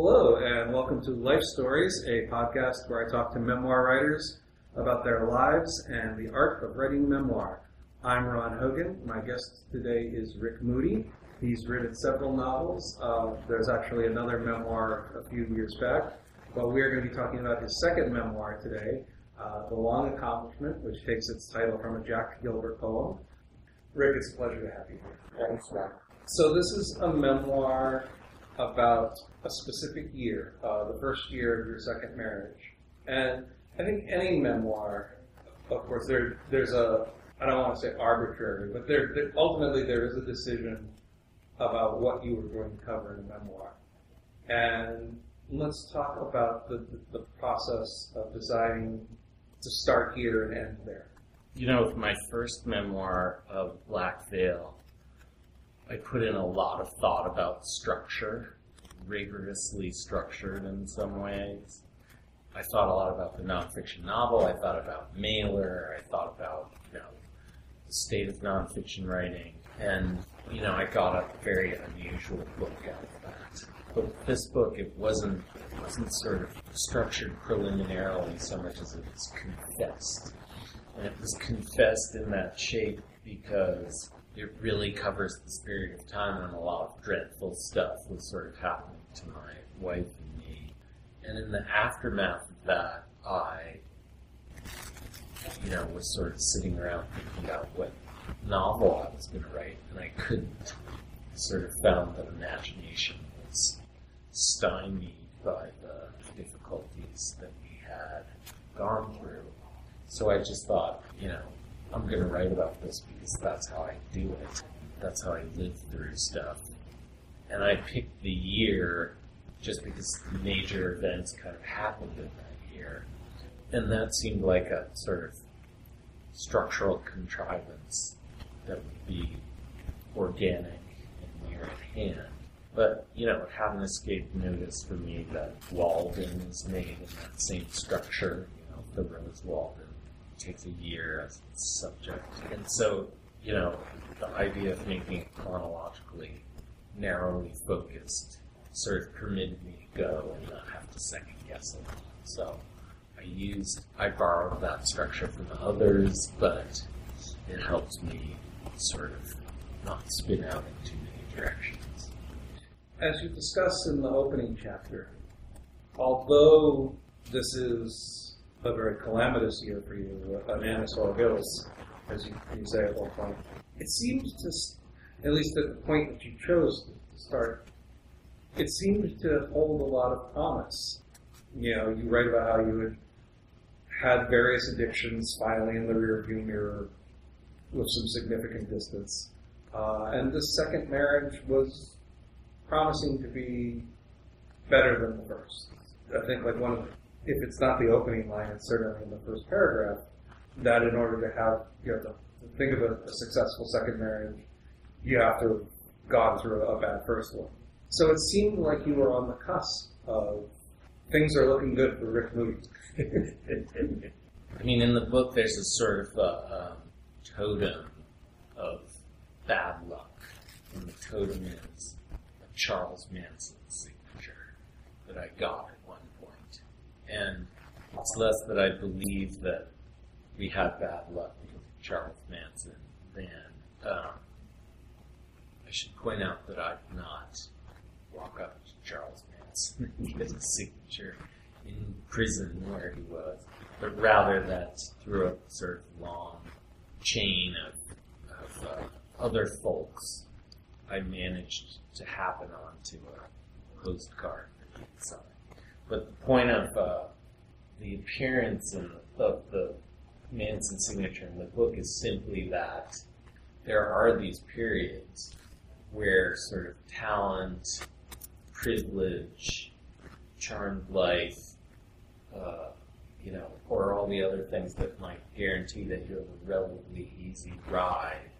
Hello, and welcome to Life Stories, a podcast where I talk to memoir writers about their lives and the art of writing memoir. I'm Ron Hogan. My guest today is Rick Moody. He's written several novels. Uh, there's actually another memoir a few years back, but we are going to be talking about his second memoir today, uh, The Long Accomplishment, which takes its title from a Jack Gilbert poem. Rick, it's a pleasure to have you here. Thanks, Ron. So this is a memoir about a specific year, uh, the first year of your second marriage. And I think any memoir, of course, there there's a I don't want to say arbitrary, but there, there ultimately there is a decision about what you were going to cover in a memoir. And let's talk about the, the, the process of deciding to start here and end there. You know, with my first memoir of Black Veil, I put in a lot of thought about structure, rigorously structured in some ways. I thought a lot about the nonfiction novel. I thought about Mailer. I thought about, you know, the state of nonfiction writing. And, you know, I got a very unusual book out of that. But this book, it wasn't, it wasn't sort of structured preliminarily so much as it was confessed. And it was confessed in that shape because it really covers this period of time when a lot of dreadful stuff was sort of happening to my wife and me. And in the aftermath of that, I, you know, was sort of sitting around thinking about what novel I was going to write, and I couldn't. Sort of found that imagination was stymied by the difficulties that we had gone through. So I just thought, you know, I'm going to write about this because that's how I do it. That's how I live through stuff. And I picked the year just because major events kind of happened in that year. And that seemed like a sort of structural contrivance that would be organic and near at hand. But, you know, it hadn't escaped notice for me that Walden was made in that same structure, you know, Thoreau's Walden takes a year as its subject. And so, you know, the idea of making it chronologically narrowly focused sort of permitted me to go and not have to second guess it. So I used, I borrowed that structure from the others, but it helps me sort of not spin out in too many directions. As you discussed in the opening chapter, although this is a very calamitous year for you, an annus horribilis, as you, you say at one point, it seems to, at least at the point that you chose to start, it seems to hold a lot of promise. You know, you write about how you had had various addictions finally in the rearview mirror with some significant distance. Uh, and this second marriage was promising to be better than the first. I think like one of the, if it's not the opening line, it's certainly in the first paragraph, that in order to have, you know, to, think of a, a successful second marriage, you have to have gone through a, a bad first one. So it seemed like you were on the cusp of things are looking good for Rick Moody. I mean, in the book, there's a sort of uh, um, totem of bad luck, and the totem is Charles Manson signature that I got. And it's less that I believe that we had bad luck because of Charles Manson than um, I should point out that I did not walk up to Charles Manson and get his signature in prison where he was, but rather that through a sort of long chain of, of uh, other folks, I managed to happen onto a postcard that he'd signed. But the point of uh, the appearance the, of the Manson signature in the book is simply that there are these periods where sort of talent, privilege, charmed life, uh, you know, or all the other things that might guarantee that you have a relatively easy ride,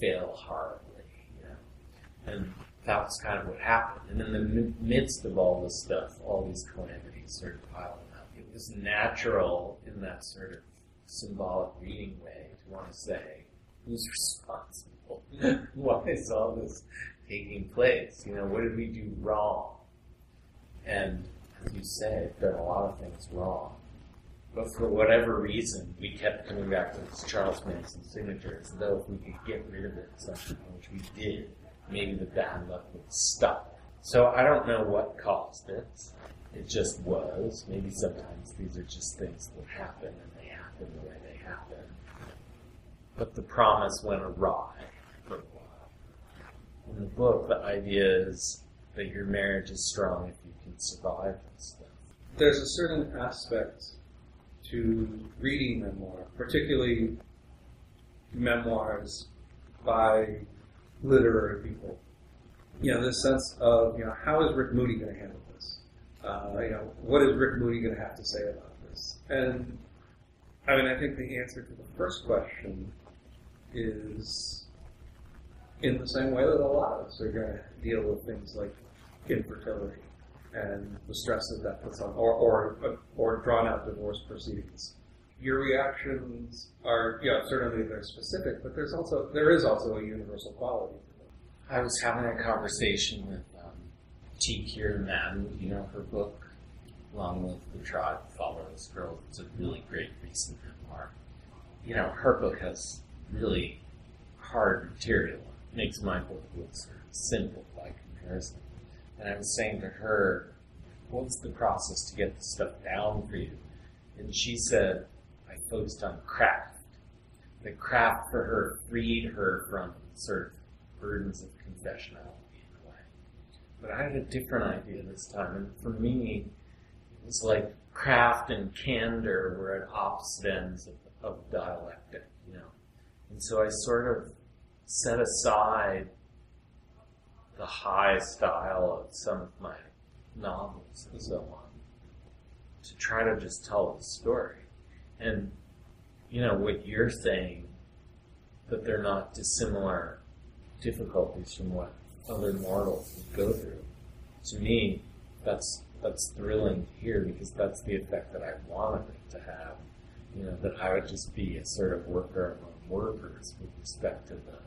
fail horribly, you know. And that was kind of what happened. And in the midst of all this stuff, all these calamities started piling up. It was natural in that sort of symbolic reading way to want to say, who's responsible? Why is all this taking place? You know, what did we do wrong? And as you say, I've done a lot of things wrong. But for whatever reason, we kept coming back to this Charles Manson signature as though if we could get rid of it somehow, which we did, maybe the bad luck would stop. So I don't know what caused it. It just was. Maybe sometimes these are just things that happen and they happen the way they happen. But the promise went awry for a while. In the book, the idea is that your marriage is strong if you can survive this stuff. There's a certain aspect to reading memoir, particularly memoirs by literary people. You know, this sense of, you know, how is Rick Moody going to handle this? Uh, you know, what is Rick Moody going to have to say about this? And I mean, I think the answer to the first question is in the same way that a lot of us are going to deal with things like infertility and the stress that that puts on, or or or drawn out divorce proceedings. Your reactions are, yeah, certainly they're specific, but there's also there is also a universal quality to them. I was having a conversation with um, T. Kira Madden, you know her book, along with The Tribe Follows Girl. It's a really great recent memoir. You know, her book has really hard material. It makes my book look simple by comparison. And I was saying to her, what's the process to get the stuff down for you? And she said, focused on craft. The craft for her freed her from sort of burdens of confessionality in a way. But I had a different idea this time, and for me, it was like craft and candor were at opposite ends of, of dialectic, you know. And so I sort of set aside the high style of some of my novels and so on to try to just tell the story. And, you know, what you're saying, that they're not dissimilar difficulties from what other mortals would go through. To me, that's that's thrilling to hear because that's the effect that I wanted it to have. You know, that I would just be a sort of worker among workers with respect to the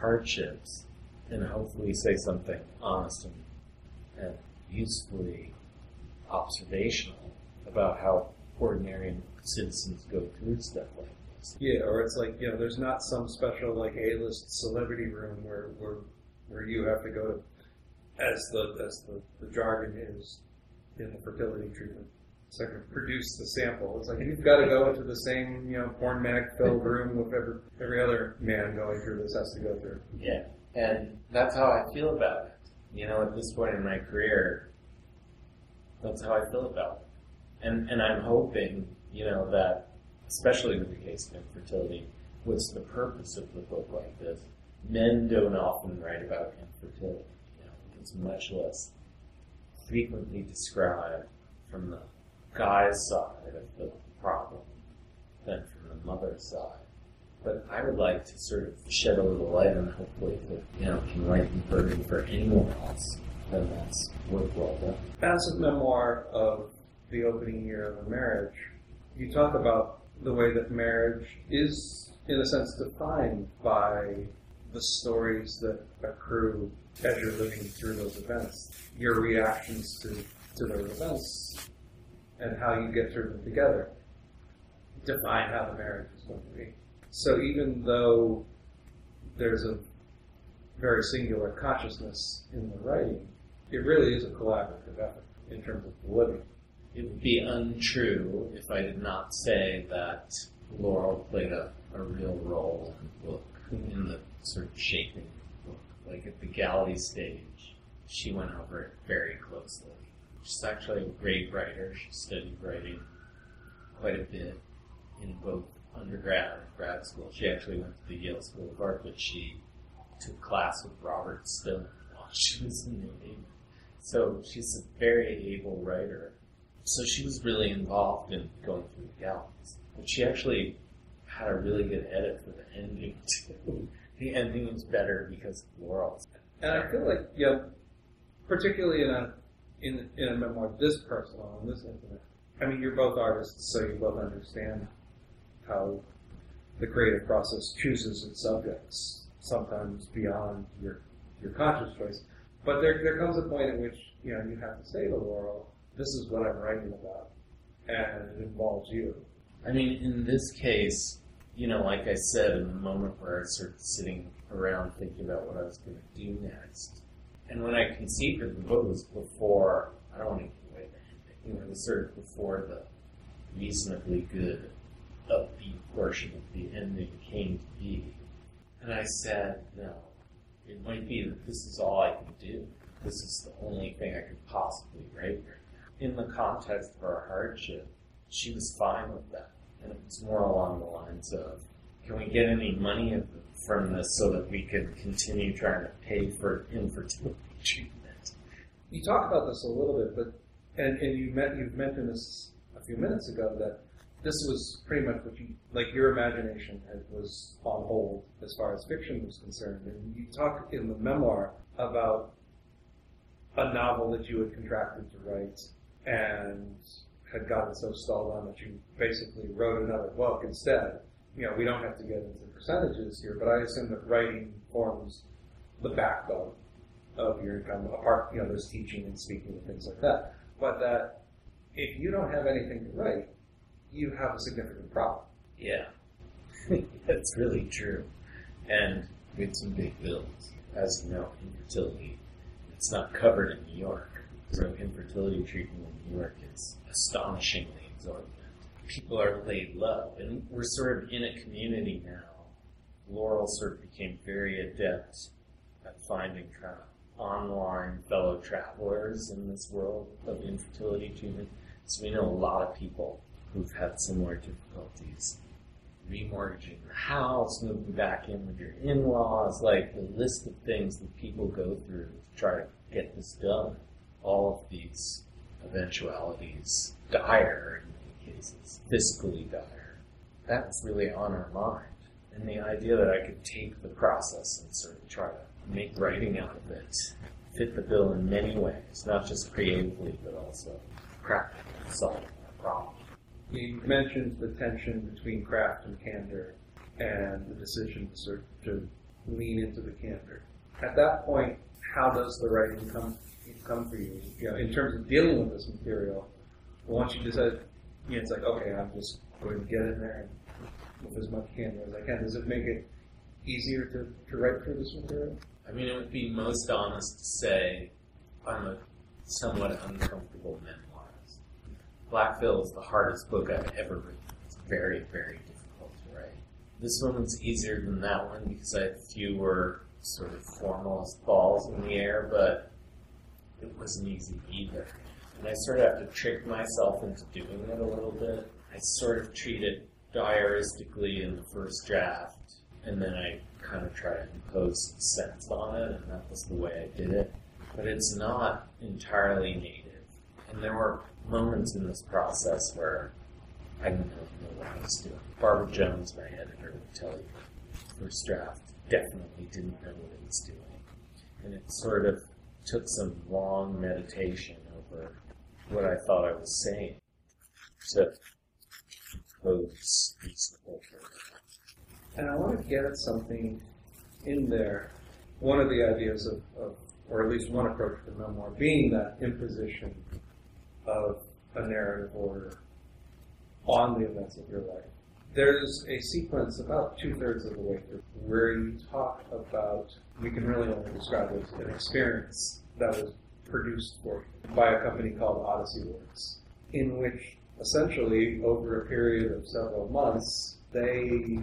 hardships and hopefully say something honest and, and usefully observational about how ordinary citizens go through stuff like this. Yeah, or it's like you know, there's not some special like A-list celebrity room where where where you have to go to, as the as the, the jargon is in the fertility treatment. It's like produce the sample. It's like you've got to go into the same you know porn mag filled room with every every other man going through this has to go through. Yeah, and that's how I feel about it. You know, at this point in my career, that's how I feel about it. And and I'm hoping, you know, that especially with the case of infertility, what's the purpose of the book like this? Men don't often write about infertility. You know, it's much less frequently described from the guy's side of the problem than from the mother's side. But I would like to sort of shed a little light on hopefully that, you know, can write in burden for anyone else, then that's worthwhile. As a memoir of the opening year of a marriage, you talk about the way that marriage is, in a sense, defined by the stories that accrue as you're living through those events, your reactions to, to those events, and how you get through them together define how the marriage is going to be. So even though there's a very singular consciousness in the writing, it really is a collaborative effort in terms of living. It would be untrue if I did not say that Laurel played a, a real role in the book, in the sort of shaping of the book. Like at the galley stage, she went over it very closely. She's actually a great writer. She studied writing quite a bit in both undergrad and grad school. She actually went to the Yale School of Art, but she took class with Robert Stone while she was in New Haven. So she's a very able writer. So she was really involved in going through the galleys. But she actually had a really good edit for the ending too. The ending was better because of Laurel's. And I feel like, yeah, particularly in a in, in a memoir this personal and this intimate. I mean, you're both artists, so you both understand how the creative process chooses its subjects, sometimes beyond your your conscious choice. But there, there comes a point at which, you know, you have to say to Laurel, this is what I'm writing about. And it involves you. I mean, in this case, you know, like I said, in the moment where I started sitting around thinking about what I was going to do next, and when I conceived of the book was before, I don't want to give away anything, you know, it was sort of before the reasonably good upbeat portion of the ending came to be. And I said, no, it might be that this is all I can do. This is the only thing I could possibly write right. In the context of our hardship, she was fine with that. And it was more along the lines of, can we get any money from this so that we can continue trying to pay for infertility treatment? You talked about this a little bit, but and, and you met, you've mentioned this a few minutes ago that this was pretty much what you like your imagination had, was on hold as far as fiction was concerned. And you talk in the memoir about a novel that you had contracted to write and had gotten so stalled on that you basically wrote another book instead. You know, we don't have to get into percentages here, but I assume that writing forms the backbone of your income, apart, you know, there's teaching and speaking and things like that. But that if you don't have anything to write, you have a significant problem. Yeah, that's really true. And we had some big bills. As you know, infertility, it's not covered in New York. So infertility treatment in New York is astonishingly exorbitant. People are laid low, and we're sort of in a community now. Laurel sort of became very adept at finding kind of online fellow travelers in this world of infertility treatment. So we know a lot of people who've had similar difficulties. Remortgaging the house, moving back in with your in-laws, like the list of things that people go through to try to get this done. All of these eventualities dire in many cases, fiscally dire. That was really on our mind. And the idea that I could take the process and sort of try to make writing out of it fit the bill in many ways, not just creatively, but also practically solve that problem. You mentioned the tension between craft and candor and the decision to, sort of, to lean into the candor. At that point, how does the writing come come for you? You know, in terms of dealing with this material, once you decide, you know, it's like, okay, I'm just going to get in there and with as much candor as I can. Does it make it easier to, to write through this material? I mean, it would be most honest to say I'm a somewhat uncomfortable memoirist. Black Veil is the hardest book I've ever written. It's very, very difficult to write. This one was easier than that one because I had fewer sort of formalist balls in the air, but it wasn't easy either. And I sort of have to trick myself into doing it a little bit. I sort of treat it diaristically in the first draft, and then I kind of try to impose sense on it, and that was the way I did it. But it's not entirely native. And there were moments in this process where I didn't know what I was doing. Barbara Jones, my editor, would tell you, first draft definitely didn't know what it was doing. And it sort of took some long meditation over what I thought I was saying to pose reasonable And I want to get at something in there. One of the ideas of, of, or at least one approach to memoir, being that imposition of a narrative order on the events of your life. There's a sequence about two thirds of the way through where you talk about, we can really only describe it as an experience that was produced for by a company called Odyssey Works, in which essentially over a period of several months, they,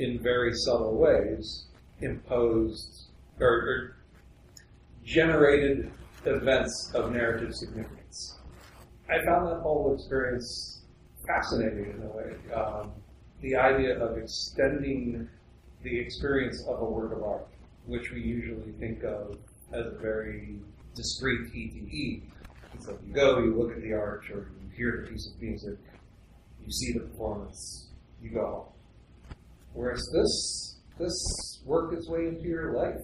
in very subtle ways, imposed or, or generated events of narrative significance. I found that whole experience fascinating in a way. Um, the idea of extending the experience of a work of art, which we usually think of as a very discrete ETE. Like you go, you look at the art, or you hear the piece of music, you see the performance, you go. Whereas this, this worked its way into your life,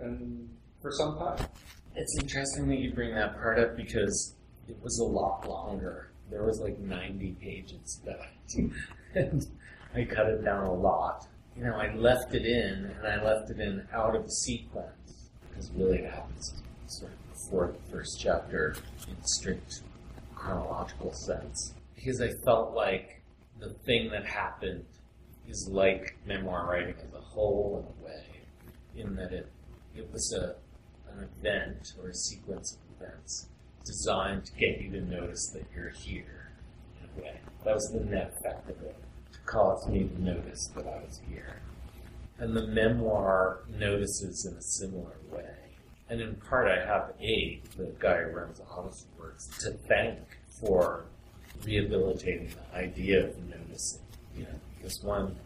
and for some time. It's interesting that you bring that part up because it was a lot longer. There was like 90 pages that I, and I cut it down a lot. You know, I left it in, and I left it in out of sequence because really it happens sort of before the first chapter in strict chronological sense. Because I felt like the thing that happened is like memoir writing as a whole in a way, in that it it was a an event or a sequence of events designed to get you to notice that you're here in a way. That was the net effect of it. To cause me to notice that I was here. And the memoir notices in a similar way. And in part I have Abe, the guy who runs Odyssey Works, to thank for rehabilitating the idea of noticing. You know, because one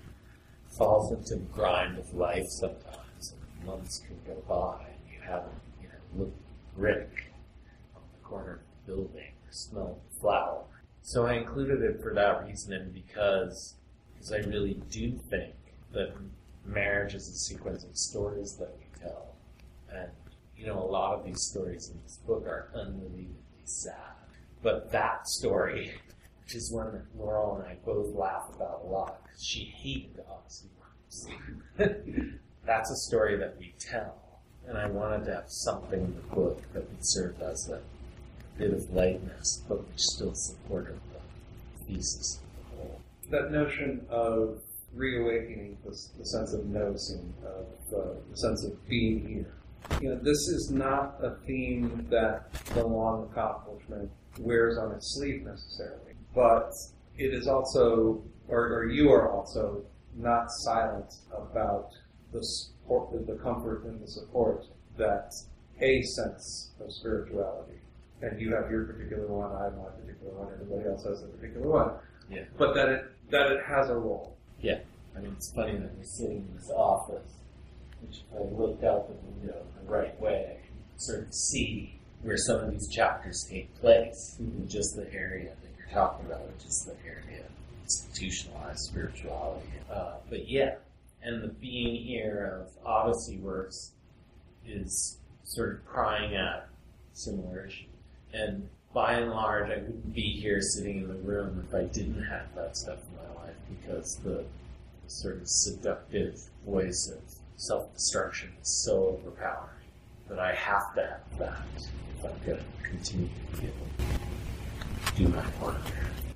falls into the grind of life sometimes and months can go by and you haven't, you know, looked the corner building smelled flower. So I included it for that reason and because because I really do think that marriage is a sequence of stories that we tell. And you know, a lot of these stories in this book are unbelievably sad. But that story, which is one that Laurel and I both laugh about a lot, because she hated Works. That's a story that we tell. And I wanted to have something in the book that would serve as a bit of lightness, but which still supported the thesis of the whole. That notion of reawakening the, the sense of noticing, of uh, the sense of being here. You know, this is not a theme that the long accomplishment wears on its sleeve necessarily, but it is also, or, or you are also, not silent about the support, the comfort and the support that a sense of spirituality, and you have your particular one, I have my particular one, everybody else has a particular one, Yeah. but that it that it has a role. Yeah. I mean, it's funny that we're sitting in this office, which if I looked out the window the right way, I can sort of see where some of these chapters take place in just the area that you're talking about, which is the area of institutionalized spirituality. Uh, but yeah, and the being here of Odyssey Works is sort of crying at similar issues. And by and large, I wouldn't be here sitting in the room if I didn't have that stuff in my life because the sort of seductive voice of self destruction is so overpowering that I have to have that if I'm going to continue to to do my work.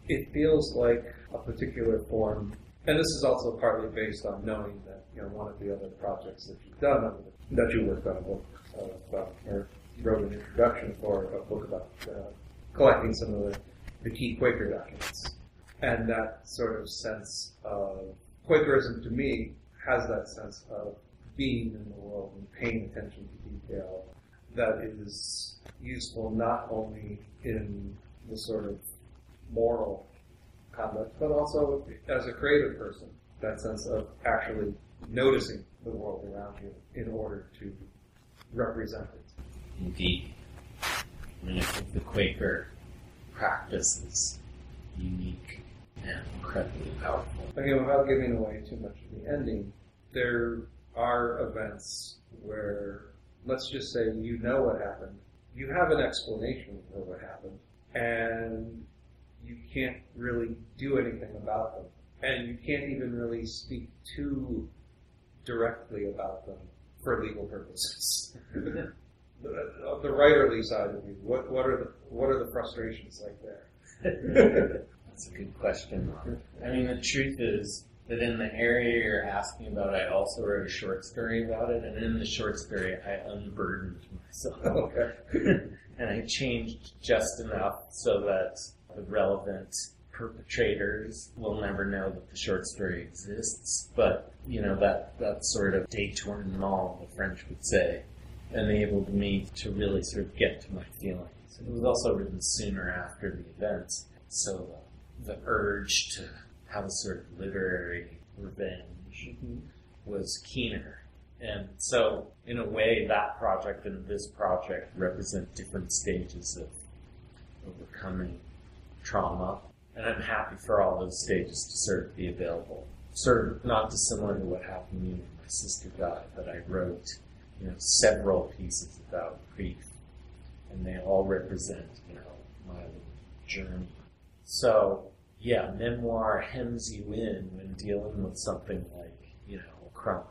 It feels like a particular form, and this is also partly based on knowing that you know one of the other projects that you've done, that you worked on a book uh, about, or wrote an introduction for a book about uh, collecting some of the, the key Quaker documents, and that sort of sense of Quakerism to me has that sense of being in the world and paying attention to detail that is useful not only in the sort of moral conduct, but also as a creative person, that sense of actually noticing the world around you in order to represent it. Indeed. Mean, I think the Quaker practice is unique and incredibly powerful. Okay, without giving away too much of the ending, there are events where, let's just say you know what happened, you have an explanation for what happened, and you can't really do anything about them. And you can't even really speak too directly about them for legal purposes. the, the writerly side of you, what, what are the what are the frustrations like there? That's a good question. I mean, the truth is that in the area you're asking about, I also wrote a short story about it, and in the short story, I unburdened myself. okay. and I changed just enough so that the relevant perpetrators will never know that the short story exists. But, you know, that, that sort of détournement, all the French would say, enabled me to really sort of get to my feelings. It was also written sooner after the events, so the, the urge to have a sort of literary revenge mm-hmm. was keener. And so, in a way, that project and this project represent different stages of overcoming trauma. And I'm happy for all those stages to sort of be available. Sort of not dissimilar to what happened to me when my sister died, that I wrote, you know, several pieces about grief. And they all represent, you know, my journey. So, yeah, memoir hems you in when dealing with something like, you know, a crime.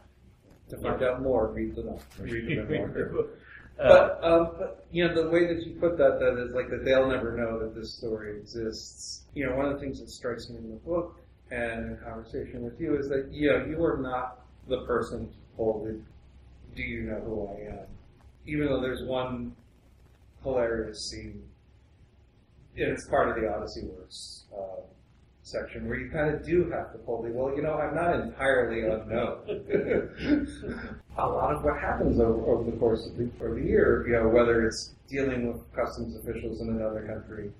To find out more, read the read the memoir. But, um, but you know the way that you put that, that is like that they'll never know that this story exists. You know, one of the things that strikes me in the book and in conversation with you is that you know you are not the person told it. Do you know who I am? Even though there's one hilarious scene, and it's part of the Odyssey Works uh, section where you kind of do have to pull the well. You know, I'm not entirely unknown. a lot of what happens over, over the course of the, of the year, you know, whether it's dealing with customs officials in another country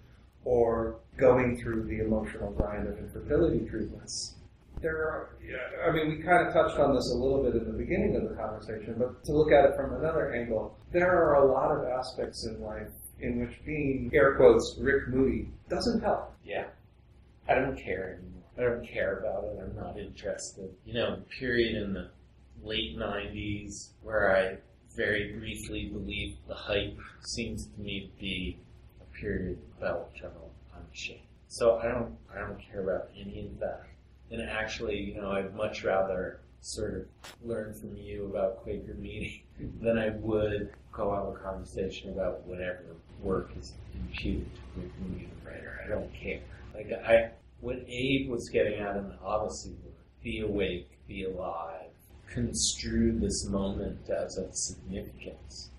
or going through the emotional grind of infertility treatments. There are, yeah, I mean, we kind of touched on this a little bit in the beginning of the conversation, but to look at it from another angle, there are a lot of aspects in life in which being, air quotes, Rick Moody doesn't help. Yeah. I don't care anymore. I don't care about it. I'm not interested. You know, the period in the late 90s where I very briefly believed the hype seems to me to be a period about which I'm unashamed. So I don't, I don't care about any of that. And actually, you know, I'd much rather sort of learn from you about Quaker meeting than I would go have a conversation about whatever work is imputed to Quaker meeting writer. I don't care. Like I, what Abe was getting at in the Odyssey work, be awake, be alive, construe this moment as of significance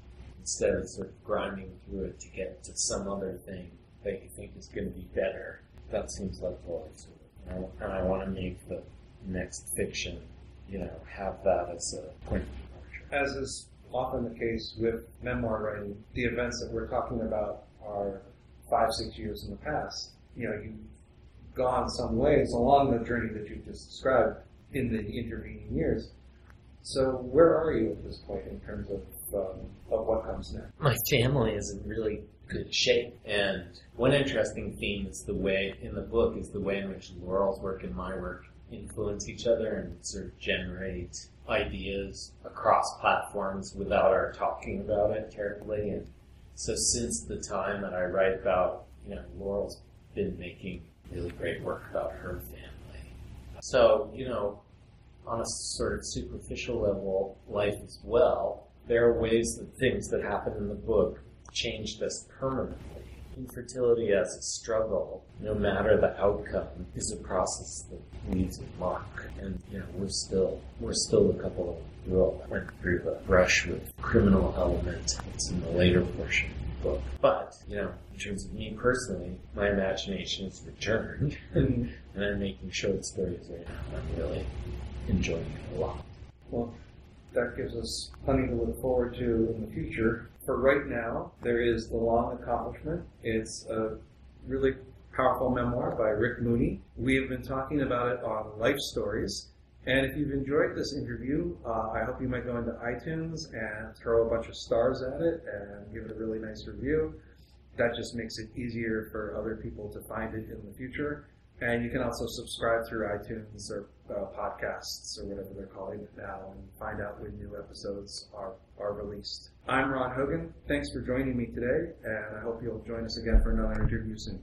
instead of sort of grinding through it to get to some other thing that you think is going to be better. That seems like the life sort of. And I, want to make the next fiction, you know, have that as a point of departure. As is often the case with memoir writing, the events that we're talking about are five, six years in the past. You know, you've gone some ways along the journey that you just described in the intervening years. So where are you at this point in terms of um, of what comes next? My family is in really good shape, and one interesting theme is the way in the book is the way in which Laurel's work and my work influence each other and sort of generate ideas across platforms without our talking about it terribly. And so since the time that I write about, you know, Laurel's been making really great work about her family. So, you know, on a sort of superficial level life as well, there are ways that things that happen in the book change this permanently. Infertility as a struggle, no matter the outcome, is a process that leaves a mark. And you know, we're still we're still a couple of girls went through the brush with criminal element that's in the later portion of the book. But, you know, in terms of me personally, my imagination has returned and I'm making short stories right now. I'm really enjoying it a lot. Well, that gives us plenty to look forward to in the future. For right now, there is The Long Accomplishment. It's a really powerful memoir by Rick Moody. We have been talking about it on Life Stories. And if you've enjoyed this interview, uh, I hope you might go into iTunes and throw a bunch of stars at it and give it a really nice review. That just makes it easier for other people to find it in the future. And you can also subscribe through iTunes or uh, podcasts or whatever they're calling it now and find out when new episodes are, are released. I'm Ron Hogan. Thanks for joining me today, and I hope you'll join us again for another interview soon.